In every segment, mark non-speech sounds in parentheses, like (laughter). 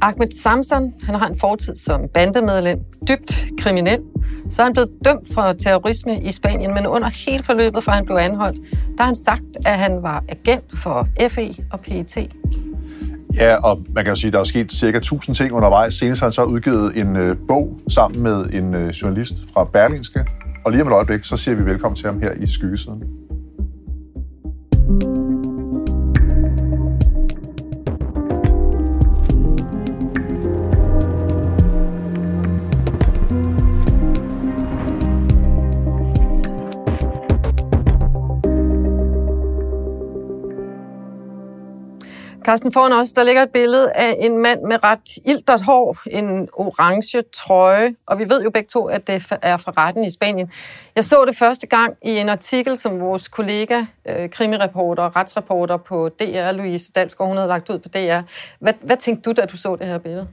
Ahmed Samson, han har en fortid som bandemedlem, dybt kriminel. Så er han blevet dømt for terrorisme i Spanien, men under hele forløbet, for han blev anholdt, der har han sagt, at han var agent for FE og PET. Ja, og man kan jo sige, at der er sket cirka 1000 ting undervejs. Senest har han så udgivet en øh, bog sammen med en øh, journalist fra Berlingske. Og lige om et øjeblik, så siger vi velkommen til ham her i Skyggesiden. Carsten foran os, der ligger et billede af en mand med ret iltert hår, en orange trøje, og vi ved jo begge to, at det er fra retten i Spanien. Jeg så det første gang i en artikel, som vores kollega, øh, krimireporter og retsreporter på DR, Louise Dalsgaard, hun havde lagt ud på DR. Hvad, hvad tænkte du, da du så det her billede?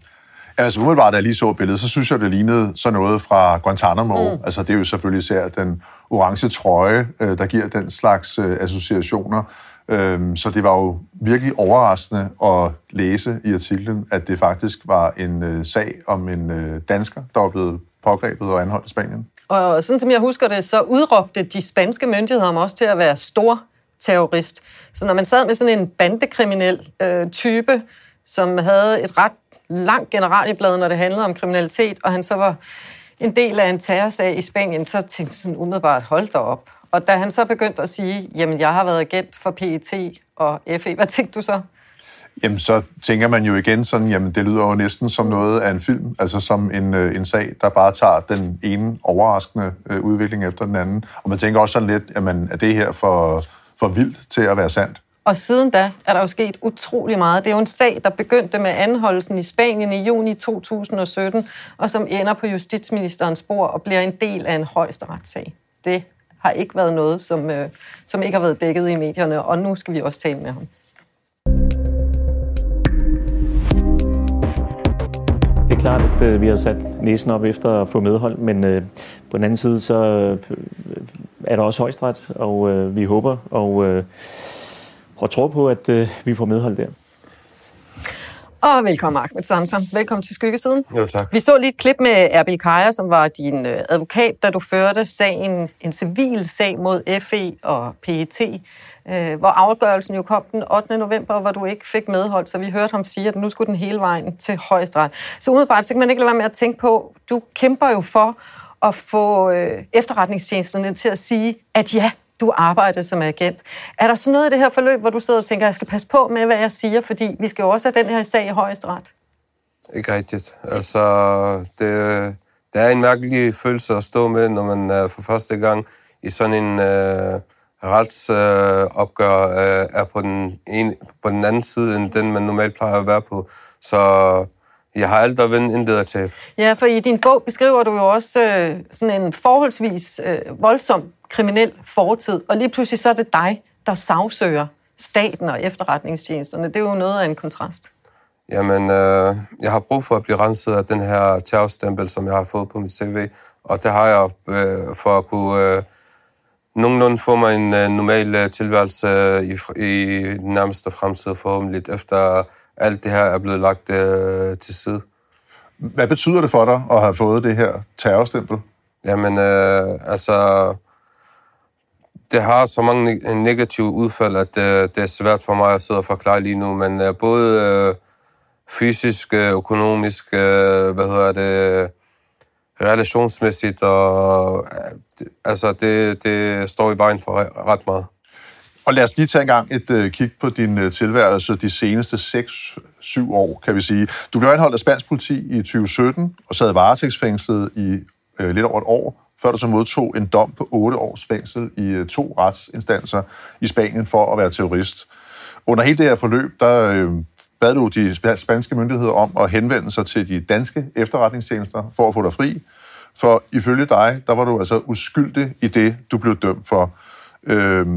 Altså umiddelbart, da jeg lige så billedet, så synes jeg, det lignede sådan noget fra Guantanamo. Mm. Altså det er jo selvfølgelig især den orange trøje, øh, der giver den slags øh, associationer. Øhm, så det var jo virkelig overraskende at læse i artiklen, at det faktisk var en øh, sag om en øh, dansker, der var blevet pågrebet og anholdt i Spanien. Og sådan som jeg husker det, så udråbte de spanske myndigheder ham også til at være stor terrorist. Så når man sad med sådan en bandekriminel øh, type, som havde et ret langt generalieblad, når det handlede om kriminalitet, og han så var en del af en terrorsag i Spanien, så tænkte jeg sådan umiddelbart, hold da op. Og da han så begyndte at sige, jamen jeg har været agent for PET og FE, hvad tænkte du så? Jamen, så tænker man jo igen sådan, jamen det lyder jo næsten som noget af en film, altså som en, øh, en sag, der bare tager den ene overraskende øh, udvikling efter den anden. Og man tænker også sådan lidt, jamen er det her for, for vildt til at være sandt? Og siden da er der jo sket utrolig meget. Det er jo en sag, der begyndte med anholdelsen i Spanien i juni 2017, og som ender på justitsministerens spor og bliver en del af en højesteretssag. Det har ikke været noget, som, øh, som ikke har været dækket i medierne, og nu skal vi også tale med ham. Det er klart, at øh, vi har sat næsen op efter at få medhold, men øh, på den anden side, så øh, er der også højstret, og øh, vi håber og, øh, og tror på, at øh, vi får medhold der. Og velkommen, Ahmed Samson. Velkommen til Skyggesiden. Jo, tak. Vi så lige et klip med Erbil Kaja, som var din øh, advokat, da du førte sagen, en civil sag mod FE og PET, øh, hvor afgørelsen jo kom den 8. november, hvor du ikke fik medhold, så vi hørte ham sige, at nu skulle den hele vejen til højesteret. Så umiddelbart, så kan man ikke lade være med at tænke på, du kæmper jo for at få øh, efterretningstjenesterne til at sige, at ja, du arbejder som agent. Er der sådan noget i det her forløb, hvor du sidder og tænker, jeg skal passe på med, hvad jeg siger, fordi vi skal jo også have den her sag i højesteret? Ikke rigtigt. Altså, det, det er en mærkelig følelse at stå med, når man uh, for første gang i sådan en uh, retsopgør uh, er på den, ene, på den anden side, end den man normalt plejer at være på. Så jeg har alt at vinde, intet at tabe. Ja, for i din bog beskriver du jo også øh, sådan en forholdsvis øh, voldsom kriminel fortid, og lige pludselig så er det dig, der sagsøger staten og efterretningstjenesterne. Det er jo noget af en kontrast. Jamen, øh, jeg har brug for at blive renset af den her terrorstempel, som jeg har fået på mit CV, og det har jeg øh, for at kunne øh, nogenlunde få mig en øh, normal øh, tilværelse øh, i, i den nærmeste fremtid forhåbentlig, efter alt det her er blevet lagt øh, til side. Hvad betyder det for dig at have fået det her terrorstempel? Jamen, øh, altså, det har så mange neg- negative udfald, at det, det er svært for mig at sidde og forklare lige nu, men øh, både øh, fysisk, øh, økonomisk, øh, hvad hedder det, relationsmæssigt, og øh, altså, det, det står i vejen for ret meget. Og lad os lige tage en gang et uh, kig på din uh, tilværelse de seneste 6-7 år, kan vi sige. Du blev anholdt af spansk politi i 2017 og sad varetægtsfængslet i uh, lidt over et år, før du så modtog en dom på 8 års fængsel i øh, to retsinstanser i Spanien for at være terrorist. Under hele det her forløb, der øh, bad du de spanske myndigheder om at henvende sig til de danske efterretningstjenester for at få dig fri. For ifølge dig, der var du altså uskyldig i det, du blev dømt for. Øh,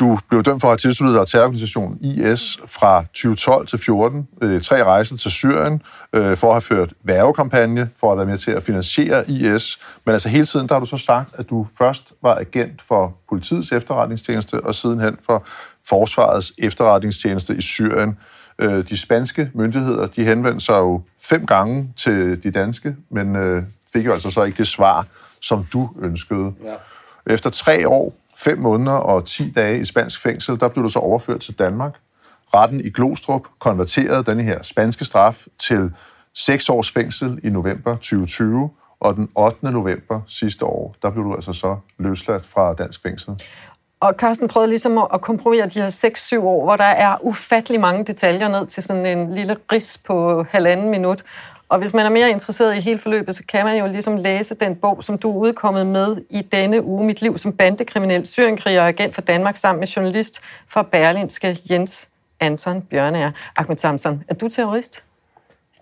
du blev dømt for at have tilsluttet dig terrororganisationen IS fra 2012 til 14, øh, tre rejser til Syrien, øh, for at have ført værvekampagne, for at være med til at finansiere IS. Men altså hele tiden, der har du så sagt, at du først var agent for politiets efterretningstjeneste, og sidenhen for forsvarets efterretningstjeneste i Syrien. Øh, de spanske myndigheder, de henvendte sig jo fem gange til de danske, men øh, fik jo altså så ikke det svar, som du ønskede. Ja. Efter tre år, fem måneder og 10 dage i spansk fængsel, der blev du så overført til Danmark. Retten i Glostrup konverterede denne her spanske straf til 6 års fængsel i november 2020, og den 8. november sidste år, der blev du altså så løsladt fra dansk fængsel. Og Carsten prøvede ligesom at kompromittere de her 6-7 år, hvor der er ufattelig mange detaljer ned til sådan en lille ris på halvanden minut. Og hvis man er mere interesseret i hele forløbet, så kan man jo ligesom læse den bog, som du er udkommet med i denne uge, Mit liv som bandekriminel, syrenkriger og agent for Danmark, sammen med journalist fra Berlinske Jens Anton Bjørnager. Ahmed Samson, er du terrorist?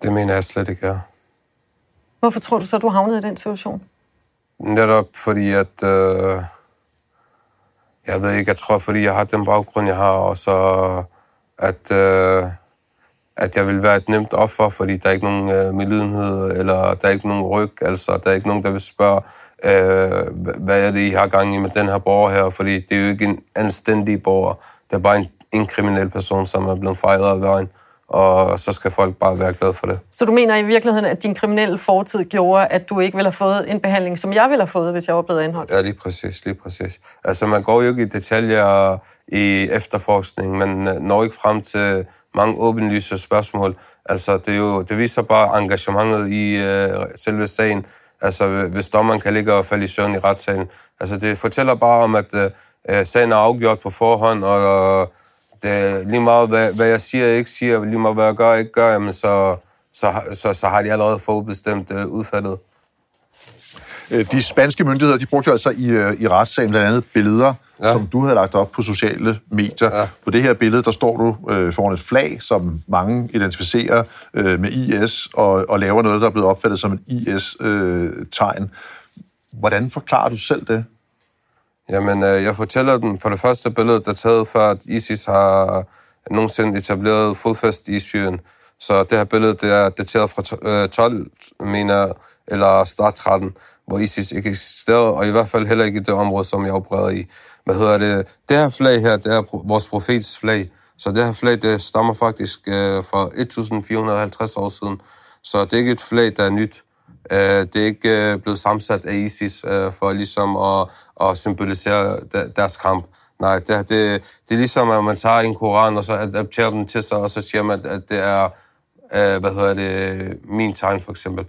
Det mener jeg slet ikke, jeg. Hvorfor tror du så, du havnede i den situation? Netop fordi, at... Øh, jeg ved ikke, jeg tror, fordi jeg har den baggrund, jeg har, og så at, øh, at jeg vil være et nemt offer, fordi der er ikke nogen øh, medlidenhed, eller der er ikke nogen ryg, altså der er ikke nogen, der vil spørge, øh, hvad er det, I har gang i med den her borger her, fordi det er jo ikke en anstændig borger, det er bare en, en kriminel person, som er blevet fejret af vejen, og så skal folk bare være glade for det. Så du mener i virkeligheden, at din kriminelle fortid gjorde, at du ikke ville have fået en behandling, som jeg ville have fået, hvis jeg var blevet anholdt? Ja, lige præcis, lige præcis. Altså, man går jo ikke i detaljer i efterforskning, man øh, når ikke frem til mange åbenlyse spørgsmål. Altså, det, er jo, det viser bare engagementet i øh, selve sagen. Altså, hvis dommeren kan ligge og falde i søvn i retssagen. Altså, det fortæller bare om, at øh, sagen er afgjort på forhånd, og det er lige meget, hvad, hvad jeg siger og ikke siger, lige meget, hvad jeg gør og ikke gør, jamen, så, så, så, så har de allerede forudbestemt øh, udfaldet. Øh, De spanske myndigheder, de brugte jo altså i, øh, i retssagen blandt andet billeder, ja. som du havde lagt op på sociale medier. Ja. På det her billede, der står du øh, foran et flag, som mange identificerer øh, med IS, og, og laver noget, der er blevet opfattet som et IS-tegn. Hvordan forklarer du selv det? Jamen, øh, jeg fortæller dem for det første billede, der er taget før, at ISIS har nogensinde etableret fodfæst i Syrien. Så det her billede, det er dateret fra 12, øh, mener eller start 13, hvor ISIS ikke eksisterede, og i hvert fald heller ikke i det område, som jeg opererer i. Hvad hedder det? Det her flag her, det er vores profets flag. Så det her flag, det stammer faktisk øh, fra 1450 år siden. Så det er ikke et flag, der er nyt. Øh, det er ikke øh, blevet sammensat af ISIS øh, for ligesom at, at symbolisere deres kamp. Nej, det, det, det er ligesom, at man tager en koran, og så adapterer den til sig, og så siger man, at det er, øh, hvad hedder det, min tegn for eksempel.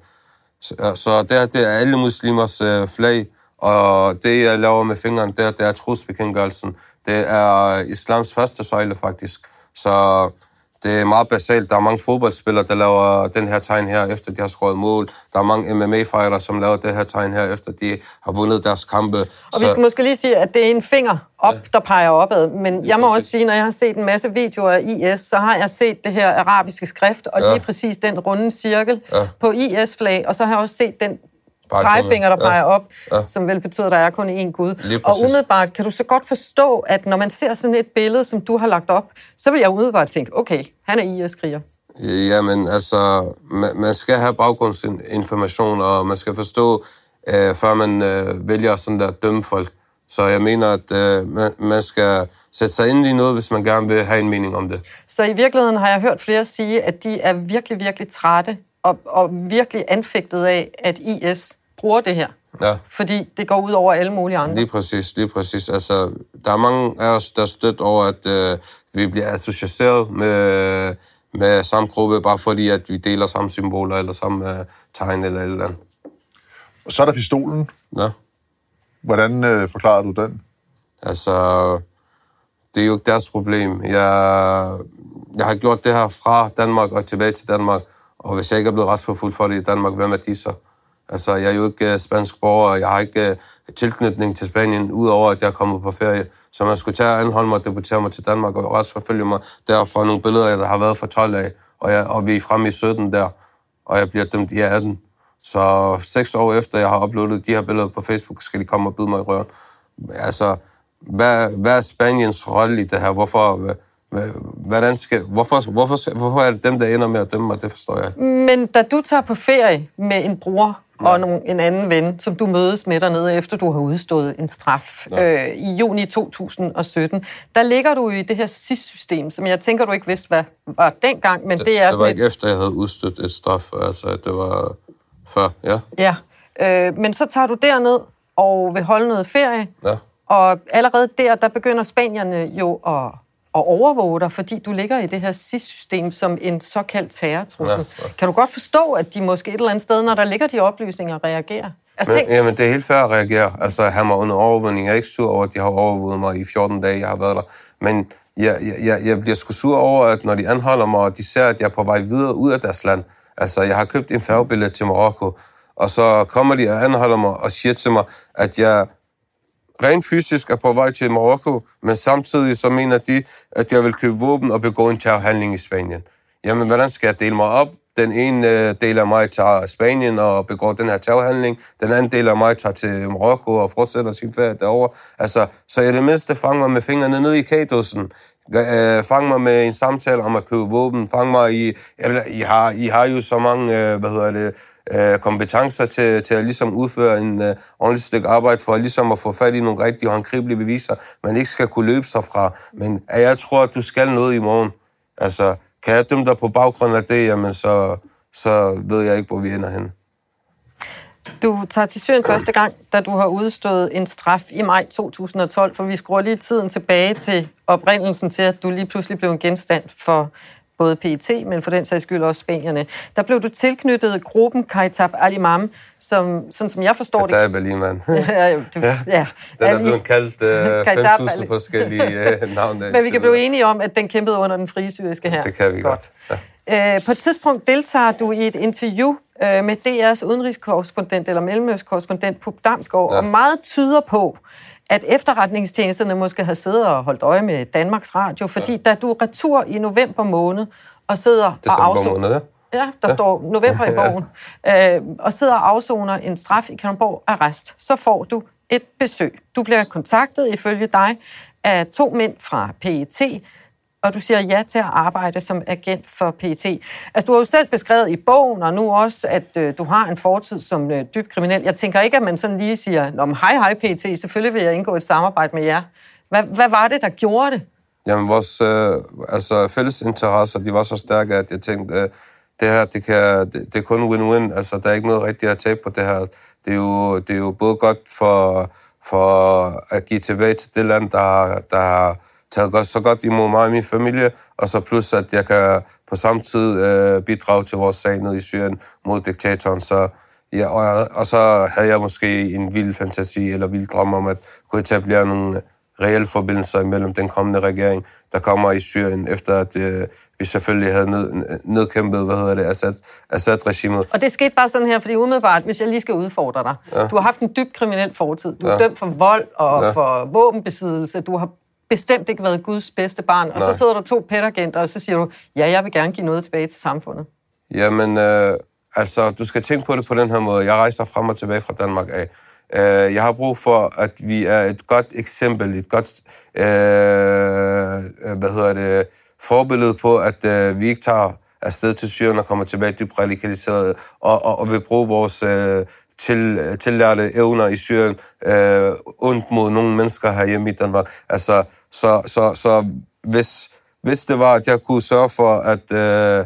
Så, øh, så det, her, det er alle muslimers øh, flag, og det, jeg laver med fingeren, det, er- det er trosbekendtgørelsen. Det er islams første søjle, faktisk. Så det er meget basalt. Der er mange fodboldspillere, der laver den her tegn her, efter de har skåret mål. Der er mange MMA-fighter, som laver det her tegn her, efter de har vundet deres kampe. Og vi skal måske lige sige, at det er en finger op, ja. der peger opad. Men jeg må præcis. også sige, når jeg har set en masse videoer af IS, så har jeg set det her arabiske skrift, og Ja. lige præcis den runde cirkel Ja. på IS-flag, og så har jeg også set den Pegefinger. der Ja. peger op, Ja. som vel betyder, at der er kun én Gud. Og umiddelbart kan du så godt forstå, at når man ser sådan et billede, som du har lagt op, så vil jeg umiddelbart tænke, okay, han er IS-kriger. Jamen, altså, man, man skal have baggrundsinformation, og man skal forstå, øh, før man øh, vælger sådan der at dømme folk. Så jeg mener, at øh, man, man skal sætte sig ind i noget, hvis man gerne vil have en mening om det. Så i virkeligheden har jeg hørt flere sige, at de er virkelig, virkelig trætte og, og virkelig anfægtet af, at IS bruger det her. Ja. Fordi det går ud over alle mulige andre. Lige præcis, lige præcis. Altså, der er mange af os, der er stødt over, at øh, vi bliver associeret med, med samme gruppe, bare fordi, at vi deler samme symboler, eller samme øh, tegn, eller et eller andet. Og så er der pistolen. Ja. Hvordan øh, forklarer du den? Altså, det er jo ikke deres problem. Jeg, jeg har gjort det her fra Danmark og tilbage til Danmark, og hvis jeg ikke er blevet retsforfulgt for det i Danmark, hvem er de så? Altså, jeg er jo ikke øh, spansk borger, jeg har ikke øh, tilknytning til Spanien, udover at jeg er kommet på ferie. Så man skulle tage og anholde mig og deportere mig til Danmark, og retsforfølge mig derfor nogle billeder, der har været fra 12 af, og, jeg, og vi er fremme i 17 der, og jeg bliver dømt i 18. Så seks år efter, jeg har uploadet de her billeder på Facebook, skal de komme og byde mig i røven. Altså, hvad, hvad er Spaniens rolle i det her? Hvorfor, øh, hvordan skal, hvorfor, hvorfor, hvorfor er det dem, der ender med at dømme mig? Det forstår jeg. Men da du tager på ferie med en bror ja. og nogle, en anden ven, som du mødes med dernede, efter du har udstået en straf ja. øh, i juni 2017, der ligger du i det her SIS-system, som jeg tænker, du ikke vidste, hvad var dengang, men det, det er Det var ikke et... efter, jeg havde udstået et straf, altså det var før, ja. Ja, øh, men så tager du derned og vil holde noget ferie, ja. og allerede der, der begynder spanierne jo at og overvåge dig, fordi du ligger i det her SIS-system som en såkaldt terrortrussel. Ja, ja. Kan du godt forstå, at de måske et eller andet sted, når der ligger de oplysninger, reagerer? Altså, men, jamen, det er helt fair at reagere. Altså, han var under overvågning. Jeg er ikke sur over, at de har overvåget mig i 14 dage, jeg har været der. Men jeg, jeg, jeg bliver sgu sur over, at når de anholder mig, og de ser, at jeg er på vej videre ud af deres land. Altså, jeg har købt en færgebillet til Marokko, og så kommer de og anholder mig og siger til mig, at jeg rent fysisk er på vej til Marokko, men samtidig så mener de, at jeg vil købe våben og begå en terrorhandling i Spanien. Jamen, hvordan skal jeg dele mig op? Den ene øh, del af mig tager Spanien og begår den her terrorhandling. Den anden del af mig tager til Marokko og fortsætter sin ferie derovre. Altså, så i det mindste fang mig med fingrene ned i kagedåsen. Øh, fang mig med en samtale om at købe våben. Fang mig i... Eller, I har, I har jo så mange, øh, hvad hedder det, øh, kompetencer til, til at ligesom udføre en øh, ordentlig stykke arbejde for ligesom at få fat i nogle rigtige håndgribelige beviser, man ikke skal kunne løbe sig fra. Men jeg tror, at du skal noget i morgen. Altså, kan jeg dømme dig på baggrund af det, jamen så, så ved jeg ikke, hvor vi ender hen. Du tager til Syrien første gang, da du har udstået en straf i maj 2012, for vi skruer lige tiden tilbage til oprindelsen til, at du lige pludselig blev en genstand for både PET, men for den sags skyld også spanierne. Der blev du tilknyttet gruppen Kaitab Al-Imam, som, sådan som jeg forstår det... Kaitab Al-Imam. (laughs) ja, du, ja. Den er blevet kaldt (laughs) uh, 5.000 (laughs) forskellige uh, navne. Men vi kan blive enige om, at den kæmpede under den frie syriske her. Det kan vi godt. godt. Ja. Uh, på et tidspunkt deltager du i et interview uh, med DR's udenrigskorrespondent eller mellemøstkorrespondent Pup Damsgaard, ja. og meget tyder på, at efterretningstjenesterne måske har siddet og holdt øje med Danmarks Radio, fordi ja. da du er retur i november måned og sidder og afsoner... Måned, ja. Ja, der ja. står november i (laughs) bogen. øh, og sidder og afsoner en straf i Kalundborg arrest. Så får du et besøg. Du bliver kontaktet ifølge dig af to mænd fra PET, og du siger ja til at arbejde som agent for PET. Altså, du har jo selv beskrevet i bogen, og nu også, at øh, du har en fortid som øh, dybt kriminel. Jeg tænker ikke, at man sådan lige siger, Nå, men hej, hej PET, selvfølgelig vil jeg indgå et samarbejde med jer. Hvad, hvad var det, der gjorde det? Jamen, vores øh, altså, fælles interesser, de var så stærke, at jeg tænkte, øh, det her, det, kan, det, det er kun win-win. Altså, der er ikke noget rigtigt at tabe på det her. Det er jo, det er jo både godt for, for at give tilbage til det land, der, der har taget så godt imod mig og min familie, og så plus, at jeg kan på samme tid øh, bidrage til vores sag nede i Syrien mod diktatoren. Så, ja, og, og så havde jeg måske en vild fantasi eller vild drøm om at kunne etablere nogle reelle forbindelser imellem den kommende regering, der kommer i Syrien, efter at øh, vi selvfølgelig havde ned, nedkæmpet, hvad hedder det, Assad, Assad-regimet. Og det skete bare sådan her, fordi umiddelbart, hvis jeg lige skal udfordre dig, ja. du har haft en dybt kriminel fortid. Du er ja. dømt for vold og ja. for våbenbesiddelse. Du har bestemt ikke været Guds bedste barn. Og Nej. så sidder der to petagenter, og så siger du, ja, jeg vil gerne give noget tilbage til samfundet. Jamen, øh, altså, du skal tænke på det på den her måde. Jeg rejser frem og tilbage fra Danmark af. Øh, jeg har brug for, at vi er et godt eksempel, et godt, øh, hvad hedder det, forbillede på, at øh, vi ikke tager afsted til Syrien og kommer tilbage dybt radikaliseret, og, og, og vil bruge vores øh, til, tillærte evner i Syrien øh, ondt mod nogle mennesker herhjemme i Danmark. Altså, så, så, så hvis, hvis det var, at jeg kunne sørge for, at, øh,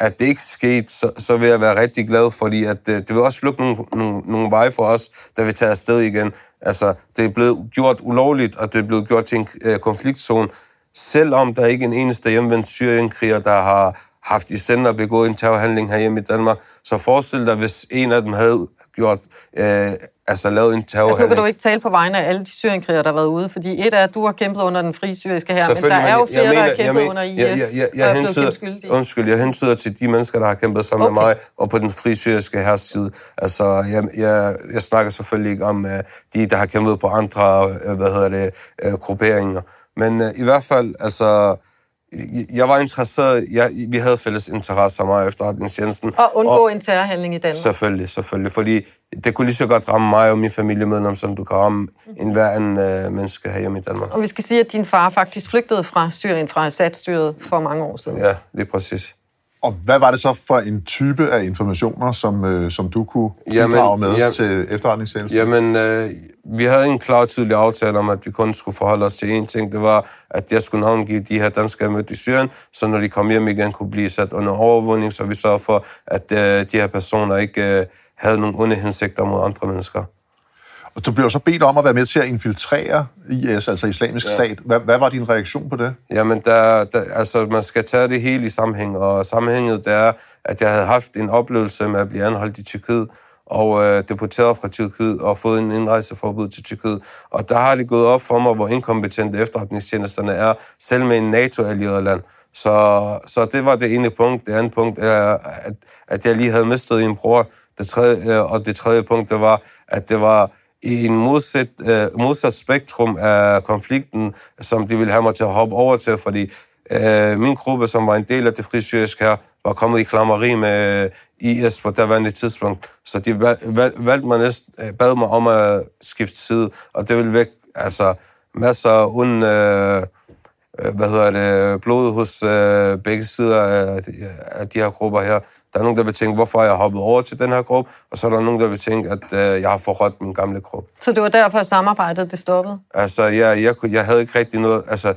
at det ikke skete, så, så vil jeg være rigtig glad, fordi at, øh, det vil også lukke nogle, nogle, nogle veje for os, der vil tage afsted igen. Altså, det er blevet gjort ulovligt, og det er blevet gjort til en øh, konfliktzone, selvom der ikke er en eneste hjemvendt syrienkriger, der har haft i sender begået en terrorhandling herhjemme i Danmark. Så forestil dig, hvis en af dem havde gjort, øh, altså lavet en terror. Altså nu kan du ikke tale på vegne af alle de syrienkrigere, der har været ude, fordi et er, at du har kæmpet under den frie syriske her, men der er jo flere, der har kæmpet under IS, jeg, jeg, jeg, jeg, blevet hentyder. Undskyld, jeg hentyder til de mennesker, der har kæmpet sammen okay. med mig, og på den frie syriske her side. Altså, jeg, jeg, jeg snakker selvfølgelig ikke om uh, de, der har kæmpet på andre, uh, hvad hedder det, uh, grupperinger. Men uh, i hvert fald, altså, jeg var interesseret, jeg, vi havde fælles interesse mig efterretningstjenesten. Og undgå og, en terrorhandling i Danmark. Selvfølgelig, selvfølgelig. Fordi det kunne lige så godt ramme mig og min familiemedlem, som du kan ramme en hver anden øh, menneske herhjemme i Danmark. Og vi skal sige, at din far faktisk flygtede fra Syrien, fra Assad-styret for mange år siden. Ja, lige præcis. Og hvad var det så for en type af informationer, som, øh, som du kunne bidrage med jamen, til efterretningstjenesten? Jamen, øh, vi havde en klar og tydelig aftale om, at vi kun skulle forholde os til én ting. Det var, at jeg skulle navngive de her danskere, jeg mødte i Syrien, så når de kom hjem igen, kunne blive sat under overvågning, så vi sørger for, at øh, de her personer ikke øh, havde nogle onde hensigter mod andre mennesker. Du blev så bedt om at være med til at infiltrere IS, altså islamisk ja. stat. Hvad, hvad var din reaktion på det? Jamen, der, der, altså, man skal tage det hele i sammenhæng, og sammenhænget det er, at jeg havde haft en oplevelse med at blive anholdt i Tyrkiet, og øh, deporteret fra Tyrkiet og fået en indrejseforbud til Tyrkiet. Og der har det gået op for mig, hvor inkompetente efterretningstjenesterne er, selv med en NATO-allieret land. Så, så det var det ene punkt. Det andet punkt er, at, at jeg lige havde mistet en bror. Det tredje, og det tredje punkt, det var, at det var i en modsat, øh, modsat spektrum af konflikten, som de ville have mig til at hoppe over til, fordi øh, min gruppe, som var en del af det frisyriske her, var kommet i klammeri med øh, IS på daværende tidspunkt. Så de valgte mig næsten, øh, bad mig om at skifte side, og det ville væk altså, masser uden øh, øh, hvad hedder det, blod hos øh, begge sider af, af de her grupper her. Der er nogen, der vil tænke, hvorfor jeg hoppet over til den her gruppe, og så er der nogen, der vil tænke, at øh, jeg har forrådt min gamle gruppe. Så det var derfor, at samarbejdet det stoppede? Altså, jeg, jeg, jeg havde ikke rigtig noget... Altså,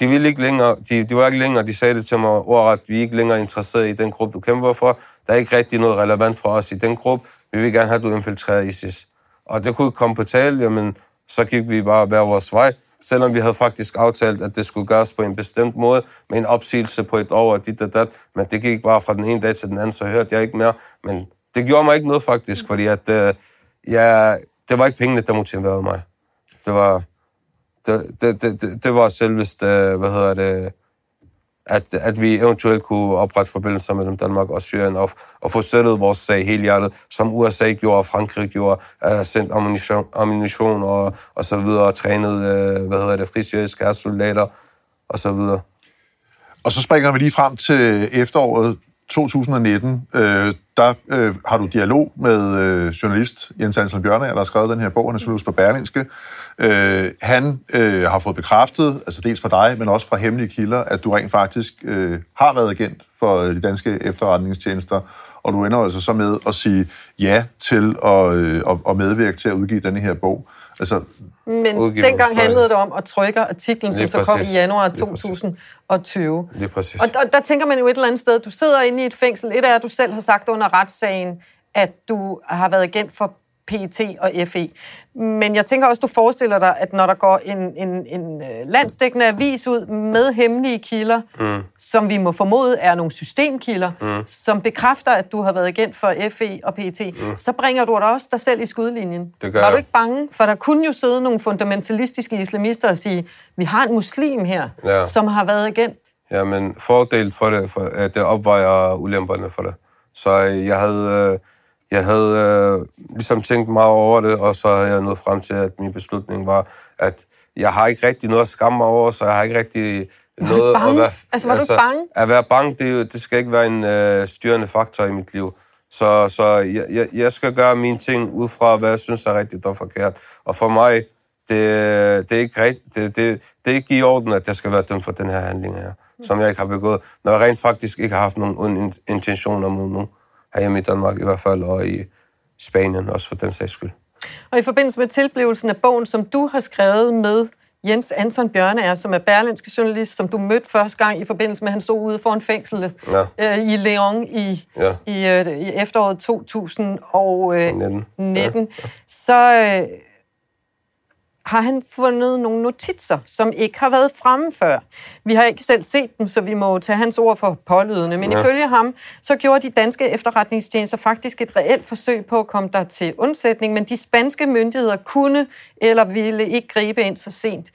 de ville ikke længere, de, de var ikke længere, de sagde det til mig ordret, vi er ikke længere interesseret i den gruppe, du kæmper for. Der er ikke rigtig noget relevant for os i den gruppe. Vi vil gerne have, at du infiltrerer ISIS. Og det kunne komme på tale, jamen, så gik vi bare hver vores vej. Selvom vi havde faktisk aftalt, at det skulle gøres på en bestemt måde, med en opsigelse på et år og dit og dat. Men det gik bare fra den ene dag til den anden, så hørte jeg ikke mere. Men det gjorde mig ikke noget faktisk, fordi at, øh, ja, det var ikke pengene, der motiverede mig. Det var, det, det, det, det var selvest, øh, hvad hedder det, at, at vi eventuelt kunne oprette forbindelser mellem Danmark og Syrien og, og få støttet vores sag hele hjertet, som USA gjorde og Frankrig gjorde, uh, sendt ammunition, ammunition og, og så videre, og trænet, uh, hvad hedder det, frisyriske soldater og så videre. Og så springer vi lige frem til efteråret 2019. Øh, der øh, har du dialog med øh, journalist Jens Hansen Bjørne, der har skrevet den her bog, han er journalist på Berlingske. Øh, han øh, har fået bekræftet, altså dels fra dig, men også fra hemmelige kilder, at du rent faktisk øh, har været agent for øh, de danske efterretningstjenester, og du ender altså så med at sige ja til at, øh, at medvirke til at udgive denne her bog. Altså, men dengang handlede det om at trykke artiklen, som så kom i januar 2020. Lige præcis. Og der, der tænker man jo et eller andet sted, du sidder inde i et fængsel. Et er, at du selv har sagt under retssagen, at du har været agent for PET og FE. Men jeg tænker også, du forestiller dig, at når der går en, en, en øh, landsdækkende avis ud med hemmelige kilder, mm. som vi må formode er nogle systemkilder, mm. som bekræfter, at du har været agent for FE og PET, mm. så bringer du dig også dig selv i skudlinjen. Det gør Var du ikke bange? For der kunne jo sidde nogle fundamentalistiske islamister og sige, vi har en muslim her, Ja. som har været agent. Ja, men fordel for det, for, at det opvejer ulemperne for det. Så øh, jeg havde, øh, jeg havde øh, ligesom tænkt meget over det, og så havde jeg nået frem til, at min beslutning var, at jeg har ikke rigtig noget at skamme mig over, så jeg har ikke rigtig noget bange? at være... Altså, var du ikke bange? At være bange, det, det skal ikke være en øh, styrende faktor i mit liv. Så, så jeg, jeg, jeg skal gøre mine ting ud fra, hvad jeg synes er rigtigt og forkert. Og for mig, det, det, er ikke rigtigt, det, det, det er ikke i orden, at jeg skal være dømt for den her handling her, som jeg ikke har begået, når jeg rent faktisk ikke har haft nogen intentioner mod nogen, herhjemme i Danmark i hvert fald, og i Spanien også for den sags skyld. Og i forbindelse med tilblivelsen af bogen, som du har skrevet med Jens Anton Bjørneær, som er berlinske journalist, som du mødte første gang i forbindelse med, at han stod ude foran fængslet Ja. øh, i Leon i, Ja. i, øh, i efteråret 2019, 19. øh, 19, så, øh, har han fundet nogle notitser, som ikke har været fremme før. Vi har ikke selv set dem, så vi må tage hans ord for pålydende. Men ja. ifølge ham, så gjorde de danske efterretningstjenester faktisk et reelt forsøg på at komme der til undsætning, men de spanske myndigheder kunne eller ville ikke gribe ind så sent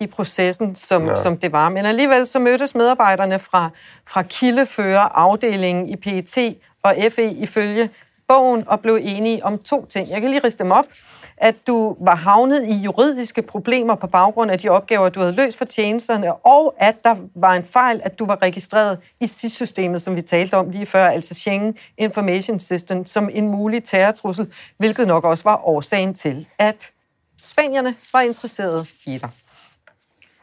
i processen, som, ja. som det var. Men alligevel så mødtes medarbejderne fra, fra kildefører afdelingen i PET og FE ifølge bogen og blev enige om to ting. Jeg kan lige riste dem op. At du var havnet i juridiske problemer på baggrund af de opgaver, du havde løst for tjenesterne, og at der var en fejl, at du var registreret i SIS-systemet, som vi talte om lige før, altså Schengen Information System, som en mulig terrortrussel, hvilket nok også var årsagen til, at spanierne var interesserede i dig.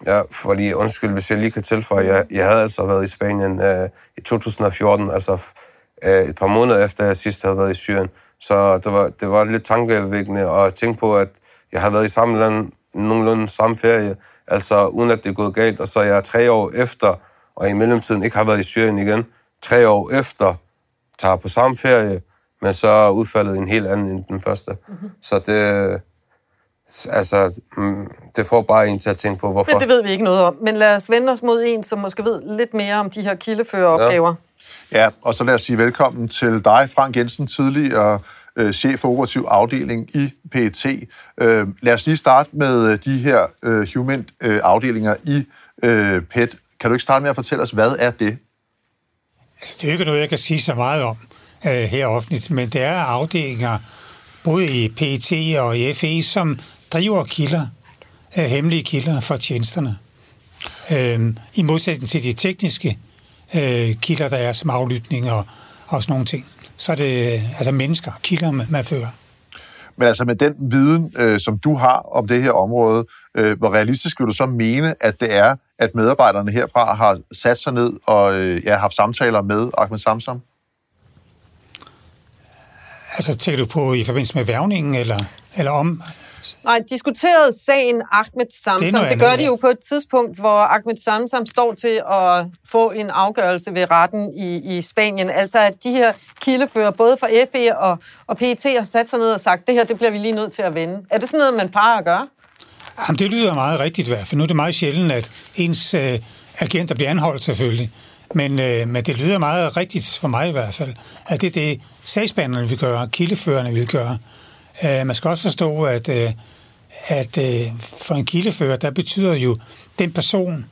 Ja, fordi undskyld, hvis jeg lige kan tilføje, jeg, jeg havde altså været i Spanien øh, i 2014, altså et par måneder efter jeg sidst havde været i Syrien. Så det var, det var lidt tankevækkende at tænke på, at jeg har været i samme land, nogenlunde samme ferie, altså uden at det er gået galt, og så er jeg tre år efter, og i mellemtiden ikke har været i Syrien igen, tre år efter, tager på samme ferie, men så er udfaldet en helt anden end den første. Mm-hmm. Så det, altså, mm, det får bare en til at tænke på, hvorfor. Men det ved vi ikke noget om. Men lad os vende os mod en, som måske ved lidt mere om de her kildeføreropgaver. Ja. Ja, og så lad os sige velkommen til dig, Frank Jensen, tidligere øh, chef for operativ afdeling i PET. Øh, lad os lige starte med øh, de her øh, human øh, afdelinger i øh, PET. Kan du ikke starte med at fortælle os, hvad er det? Altså, det er jo ikke noget, jeg kan sige så meget om øh, her offentligt, men det er afdelinger, både i PET og i FE, som driver kilder, øh, hemmelige kilder for tjenesterne. Øh, I modsætning til de tekniske øh, kilder, der er som aflytning og, og sådan nogle ting. Så er det altså mennesker, kilder, man fører. Men altså med den viden, øh, som du har om det her område, øh, hvor realistisk vil du så mene, at det er, at medarbejderne herfra har sat sig ned og øh, ja, haft samtaler med Ahmed Samsam? Altså tænker du på i forbindelse med værvningen, eller, eller om Nej, diskuterede sagen Ahmed Samsam. Det, det gør de jo på et tidspunkt, hvor Ahmed Samsam står til at få en afgørelse ved retten i, i Spanien. Altså at de her kildefører, både fra FE og, og PET, har sat sig ned og sagt, det her det bliver vi lige nødt til at vende. Er det sådan noget, man plejer at gøre? Jamen, det lyder meget rigtigt, for nu er det meget sjældent, at ens øh, agenter bliver anholdt selvfølgelig. Men, øh, men det lyder meget rigtigt for mig i hvert fald, at det er det, sagsbehandlerne vil gøre, kildeførerne vil gøre. Øh, man skal også forstå, at, øh, at øh, for en kildefører, der betyder jo den person,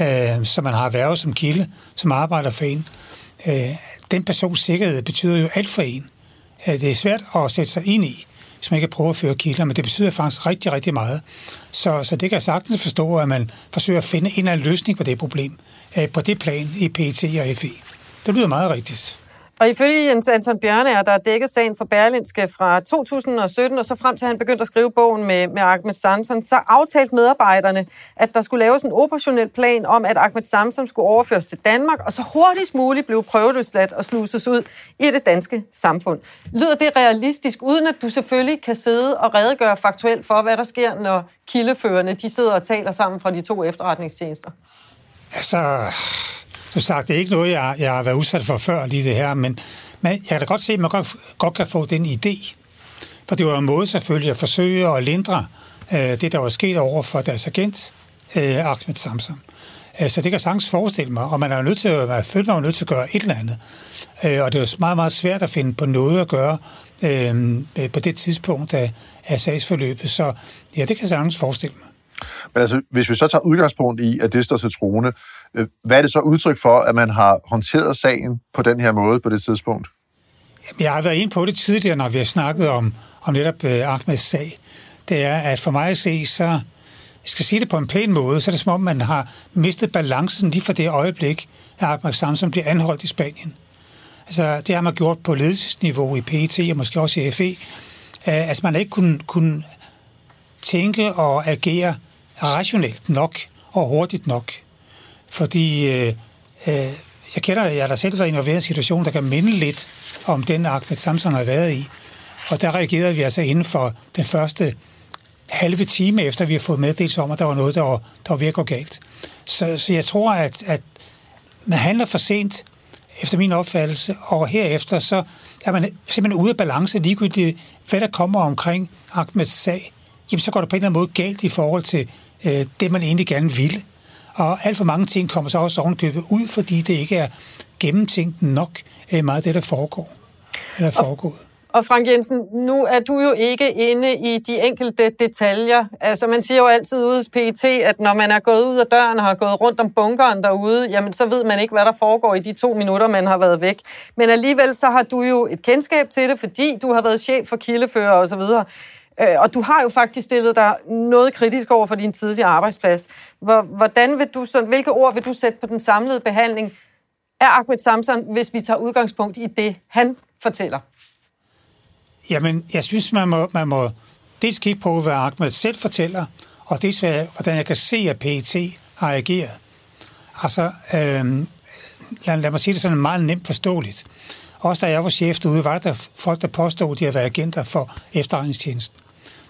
øh, som man har været som kilde, som arbejder for en, øh, den persons sikkerhed betyder jo alt for en. Øh, det er svært at sætte sig ind i, hvis man ikke prøver at føre kilder, men det betyder faktisk rigtig, rigtig meget. Så, så det kan jeg sagtens forstå, at man forsøger at finde en eller anden løsning på det problem, øh, på det plan i PET og FI. Det lyder meget rigtigt. Og ifølge Jens Anton Bjørne, der er dækket sagen for Berlinske fra 2017, og så frem til at han begyndte at skrive bogen med, med Ahmed Samson, så aftalte medarbejderne, at der skulle laves en operationel plan om, at Ahmed Samson skulle overføres til Danmark, og så hurtigst muligt blev prøveløsladt og sluses ud i det danske samfund. Lyder det realistisk, uden at du selvfølgelig kan sidde og redegøre faktuelt for, hvad der sker, når kildeførende de sidder og taler sammen fra de to efterretningstjenester? Altså, som sagt, det er ikke noget, jeg, jeg har været udsat for før, lige det her, men, men jeg kan da godt se, at man godt, godt kan få den idé. For det var en måde selvfølgelig at forsøge at lindre øh, det, der var sket over for deres agent, øh, Ahmed Samsam. Øh, så det kan sagtens forestille mig, og man er jo nødt til at, man føler nødt til at gøre et eller andet. Øh, og det er jo meget, meget svært at finde på noget at gøre øh, øh på det tidspunkt af, af sagsforløbet. Så ja, det kan sagtens forestille mig. Men altså, hvis vi så tager udgangspunkt i, at det står til trone, Øh, hvad er det så udtryk for, at man har håndteret sagen på den her måde på det tidspunkt? Jamen, jeg har været inde på det tidligere, når vi har snakket om, om netop øh, Ahmeds sag. Det er, at for mig at se, så jeg skal sige det på en pæn måde, så er det som om, man har mistet balancen lige for det øjeblik, at Ahmed Samson bliver anholdt i Spanien. Altså, det har man gjort på ledelsesniveau i PET og måske også i FE. Øh, altså, man har ikke kunnet, kun tænke og agere rationelt nok og hurtigt nok. Fordi øh, øh, jeg kender, jeg har da selv været involveret i en situation, der kan minde lidt om den Ahmed Samson har været i. Og der reagerede vi altså inden for den første halve time efter, vi har fået meddelelse om, at der var noget, der var, der var ved at gå galt. Så, så jeg tror, at, at man handler for sent, efter min opfattelse, og herefter så er man simpelthen ude af balance ligegyldigt, hvad der kommer omkring Ahmeds sag jamen så går det på en eller anden måde galt i forhold til øh, det, man egentlig gerne ville. Og alt for mange ting kommer så også ovenkøbet ud, fordi det ikke er gennemtænkt nok øh, meget det, der foregår. Eller foregået. Og Frank Jensen, nu er du jo ikke inde i de enkelte detaljer. Altså man siger jo altid ude hos PET, at når man er gået ud af døren og har gået rundt om bunkeren derude, jamen så ved man ikke, hvad der foregår i de to minutter, man har været væk. Men alligevel så har du jo et kendskab til det, fordi du har været chef for kildefører osv., Øh, og du har jo faktisk stillet dig noget kritisk over for din tidligere arbejdsplads. Hvordan vil du så, hvilke ord vil du sætte på den samlede behandling af Ahmed Samson, hvis vi tager udgangspunkt i det, han fortæller? Jamen, jeg synes, man må, man må dels kigge på, hvad Ahmed selv fortæller, og dels hvordan jeg kan se, at PET har ageret. Altså, øh, lad, lad mig sige det sådan meget nemt forståeligt. Også da jeg var chef derude, var der folk, der påstod, at de havde været agenter for efterretningstjenesten.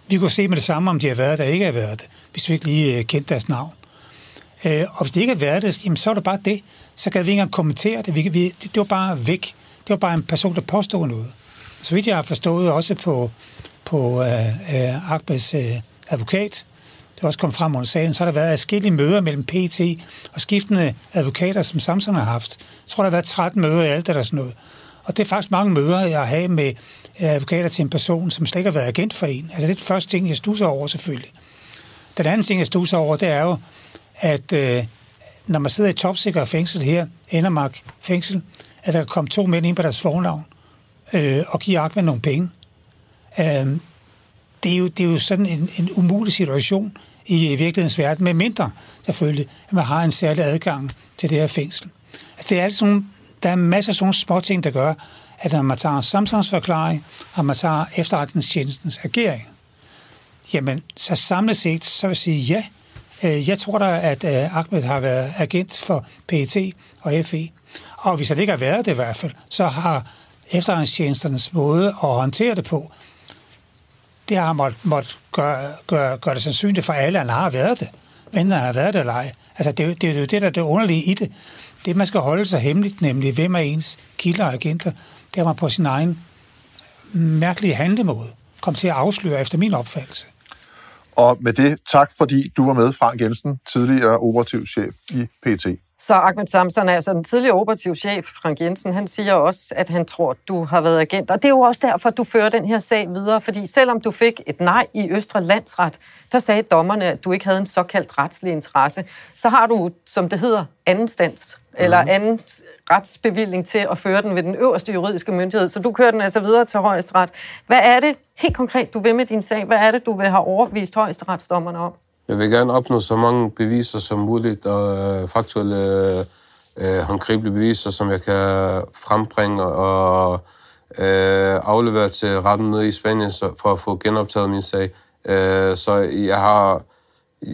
Vi kunne se med det samme, om de har været der eller ikke har været det, hvis vi ikke lige øh, kendte deres navn. Øh, og hvis det ikke har været det, jamen, så er det bare det. Så kan vi ikke engang kommentere det. Vi, vi, det, var bare væk. Det var bare en person, der påstod noget. Så vidt jeg har forstået også på, på uh, uh, uh, advokat, det er også kommet frem under sagen, så har der været forskellige møder mellem PT og skiftende advokater, som Samsung har haft. Jeg tror, der har været 13 møder i alt, eller sådan noget. Og det er faktisk mange møder, jeg har med øh, advokater til en person, som slet ikke har været agent for en. Altså det er den første ting, jeg stusser over selvfølgelig. Den anden ting, jeg stusser over, det er jo, at øh, når man sidder i topsikker fængsel her, Endermark fængsel, at der kommer to mænd ind på deres fornavn øh, og giver Ahmed nogle penge. Øh, det, er jo, det er jo sådan en, en umulig situation i, i virkelighedens verden, med mindre selvfølgelig, at man har en særlig adgang til det her fængsel. Altså, det er altså nogle, der er masser af sådan nogle små ting, der gør, at når man tager en forklaring, og man tager efterretningstjenestens agering, jamen, så samlet set, så vil jeg sige ja. Øh, jeg tror da, at øh, Ahmed har været agent for PET og FE. Og hvis han ikke har været det i hvert fald, så har efterretningstjenesternes måde at håndtere det på, det har måttet måtte gøre, gøre, gøre det sandsynligt for alle, at han har været det. Men han har været det eller ej. Altså, det, det er jo det, der er det underlige i det. Det, man skal holde sig hemmeligt, nemlig hvem er ens kilder og agenter, det er man på sin egen mærkelige handlemåde kom til at afsløre efter min opfattelse. Og med det, tak fordi du var med, Frank Jensen, tidligere operativ chef i PT. Så Ahmed Samson, altså den tidligere operativ chef, Frank Jensen, han siger også, at han tror, du har været agent. Og det er jo også derfor, du fører den her sag videre, fordi selvom du fik et nej i Østre Landsret, der sagde dommerne, at du ikke havde en såkaldt retslig interesse, så har du, som det hedder, anden stands, mm. eller mhm. anden retsbevilling til at føre den ved den øverste juridiske myndighed. Så du kører den altså videre til højesteret. Hvad er det helt konkret, du vil med din sag? Hvad er det, du vil have overvist højesteretsdommerne om? Jeg vil gerne opnå så mange beviser som muligt, og øh, faktuelle øh, håndgribelige beviser, som jeg kan frembringe og øh, aflevere til retten nede i Spanien så, for at få genoptaget min sag. Øh, så jeg har,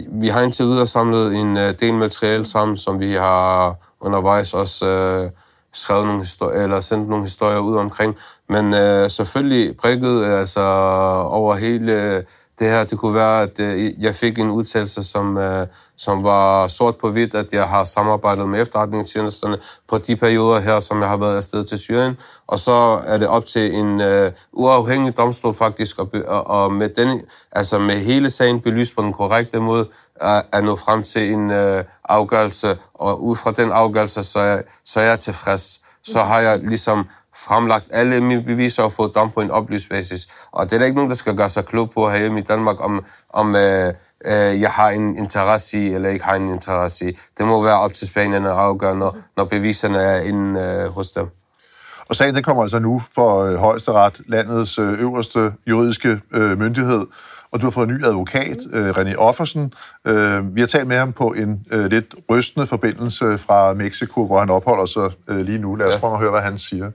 vi har indtil videre samlet en øh, del materiale sammen, som vi har undervejs også øh, skrevet nogle historier, eller sendt nogle historier ud omkring. Men øh, selvfølgelig prikket øh, altså over hele det her. Det kunne være, at øh, jeg fik en udtalelse, som, øh, som var sort på hvidt, at jeg har samarbejdet med efterretningstjenesterne på de perioder her, som jeg har været afsted til Syrien. Og så er det op til en uh, uafhængig domstol faktisk, og, og med, den, altså med hele sagen belyst på den korrekte måde, at, at nå frem til en uh, afgørelse. Og ud fra den afgørelse, så er, så er jeg tilfreds. Så har jeg ligesom fremlagt alle mine beviser og fået dom på en oplyst basis. Og det er der ikke nogen, der skal gøre sig klog på herhjemme i Danmark, om, om øh, øh, jeg har en interesse i, eller ikke har en interesse i. Det må være op til Spanien at afgøre, når, når beviserne er inde øh, hos dem. Og sagen den kommer altså nu for øh, højesteret, landets øh, øverste juridiske øh, myndighed, og du har fået en ny advokat, øh, René Offersen. Øh, vi har talt med ham på en øh, lidt rystende forbindelse fra Mexico, hvor han opholder sig øh, lige nu. Lad os prøve at høre, hvad han siger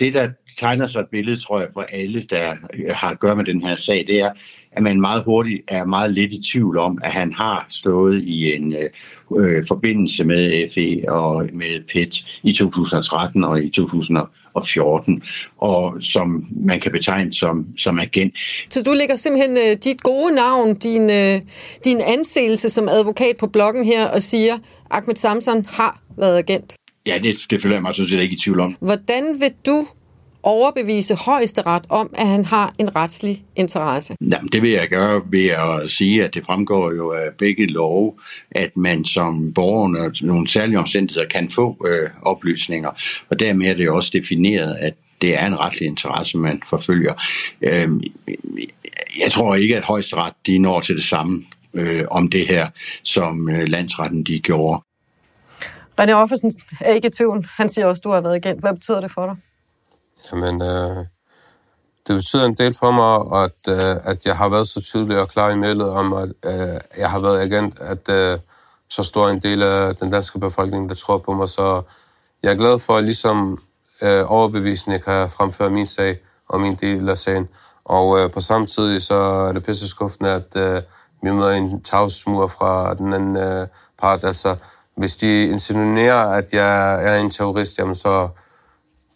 det, der tegner sig et billede, tror jeg, for alle, der har at gøre med den her sag, det er, at man meget hurtigt er meget lidt i tvivl om, at han har stået i en øh, øh forbindelse med FE og med PET i 2013 og i 2014, og som man kan betegne som, som agent. Så du lægger simpelthen øh, dit gode navn, din, øh, din anseelse som advokat på bloggen her og siger, Ahmed Samson har været agent? Ja, det, det føler jeg mig sådan set ikke i tvivl om. Hvordan vil du overbevise højesteret om, at han har en retslig interesse? Jamen, det vil jeg gøre ved at sige, at det fremgår jo af begge love, at man som borger under nogle særlige omstændigheder kan få øh, oplysninger. Og dermed er det også defineret, at det er en retlig interesse, man forfølger. Øh, jeg tror ikke, at højesteret de når til det samme øh, om det her, som øh, landsretten de gjorde. René Offersen er ikke i tvivl. Han siger også, at du har været agent. Hvad betyder det for dig? Jamen, øh, det betyder en del for mig, at, øh, at jeg har været så tydelig og klar i mailet om, at øh, jeg har været agent, at øh, så stor en del af den danske befolkning, der tror på mig. Så jeg er glad for, at ligesom øh, overbevisende kan fremføre min sag og min del af sagen. Og øh, på samme tid så er det pisse skuffende, at øh, vi møder en tavsmur fra den anden øh, part. Altså, hvis de insinuerer, at jeg er en terrorist, jamen så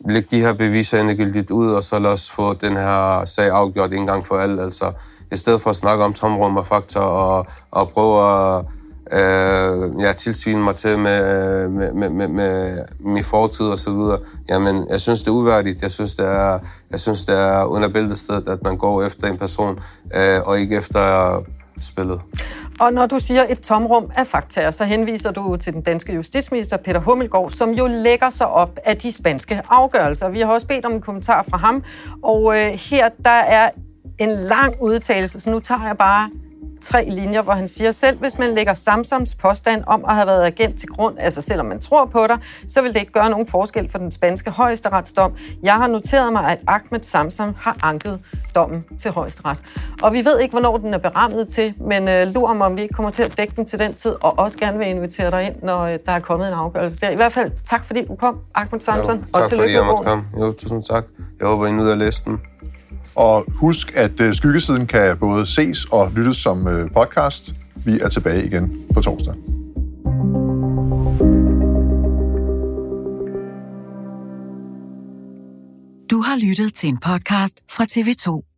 læg de her beviser endegyldigt ud, og så lad os få den her sag afgjort en gang for alle. Altså, i stedet for at snakke om tomrum og fakta og, og prøve at øh, ja, tilsvine mig til med, med, med, med, med min fortid og så videre. Jamen, jeg synes, det er uværdigt. Jeg synes, det er, jeg synes, det er under bæltestedet, at man går efter en person, øh, og ikke efter spillet. Og når du siger et tomrum af fakta, så henviser du til den danske justitsminister Peter Hummelgaard, som jo lægger sig op af de spanske afgørelser. Vi har også bedt om en kommentar fra ham, og øh, her der er en lang udtalelse, så nu tager jeg bare tre linjer, hvor han siger selv, hvis man lægger Samsams påstand om at have været agent til grund, altså selvom man tror på dig, så vil det ikke gøre nogen forskel for den spanske højesteretsdom. Jeg har noteret mig, at Ahmed Samsam har anket dommen til højesteret. Og vi ved ikke, hvornår den er berammet til, men uh, lurer mig, om vi ikke kommer til at dække den til den tid, og også gerne vil invitere dig ind, når uh, der er kommet en afgørelse der. I hvert fald tak, fordi du kom, Ahmed Samsam, jo, og tillykke måtte komme. Jo, tusind tak. Jeg håber, I nyder at læse den. Og husk, at øh, Skyggesiden kan både ses og lyttes som øh, podcast. Vi er tilbage igen på torsdag. Du har lyttet til en podcast fra TV2.